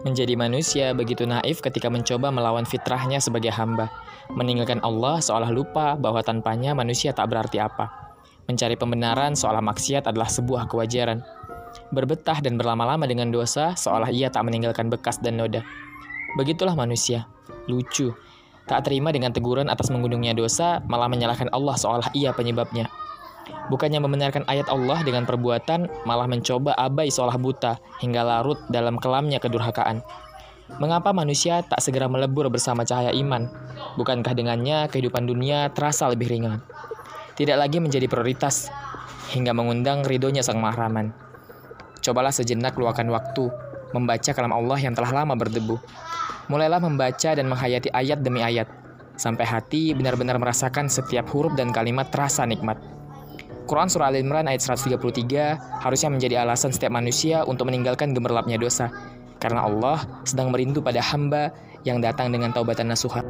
Menjadi manusia begitu naif ketika mencoba melawan fitrahnya sebagai hamba. Meninggalkan Allah seolah lupa bahwa tanpanya manusia tak berarti apa. Mencari pembenaran seolah maksiat adalah sebuah kewajaran. Berbetah dan berlama-lama dengan dosa seolah ia tak meninggalkan bekas dan noda. Begitulah manusia. Lucu. Tak terima dengan teguran atas menggunungnya dosa, malah menyalahkan Allah seolah ia penyebabnya. Bukannya membenarkan ayat Allah dengan perbuatan, malah mencoba abai seolah buta hingga larut dalam kelamnya kedurhakaan. Mengapa manusia tak segera melebur bersama cahaya iman? Bukankah dengannya kehidupan dunia terasa lebih ringan? Tidak lagi menjadi prioritas, hingga mengundang ridhonya Sang Mahraman. Cobalah sejenak luangkan waktu, membaca kalam Allah yang telah lama berdebu. Mulailah membaca dan menghayati ayat demi ayat, sampai hati benar-benar merasakan setiap huruf dan kalimat terasa nikmat. Quran Surah Al-Imran ayat 133 harusnya menjadi alasan setiap manusia untuk meninggalkan gemerlapnya dosa. Karena Allah sedang merindu pada hamba yang datang dengan taubatan nasuha.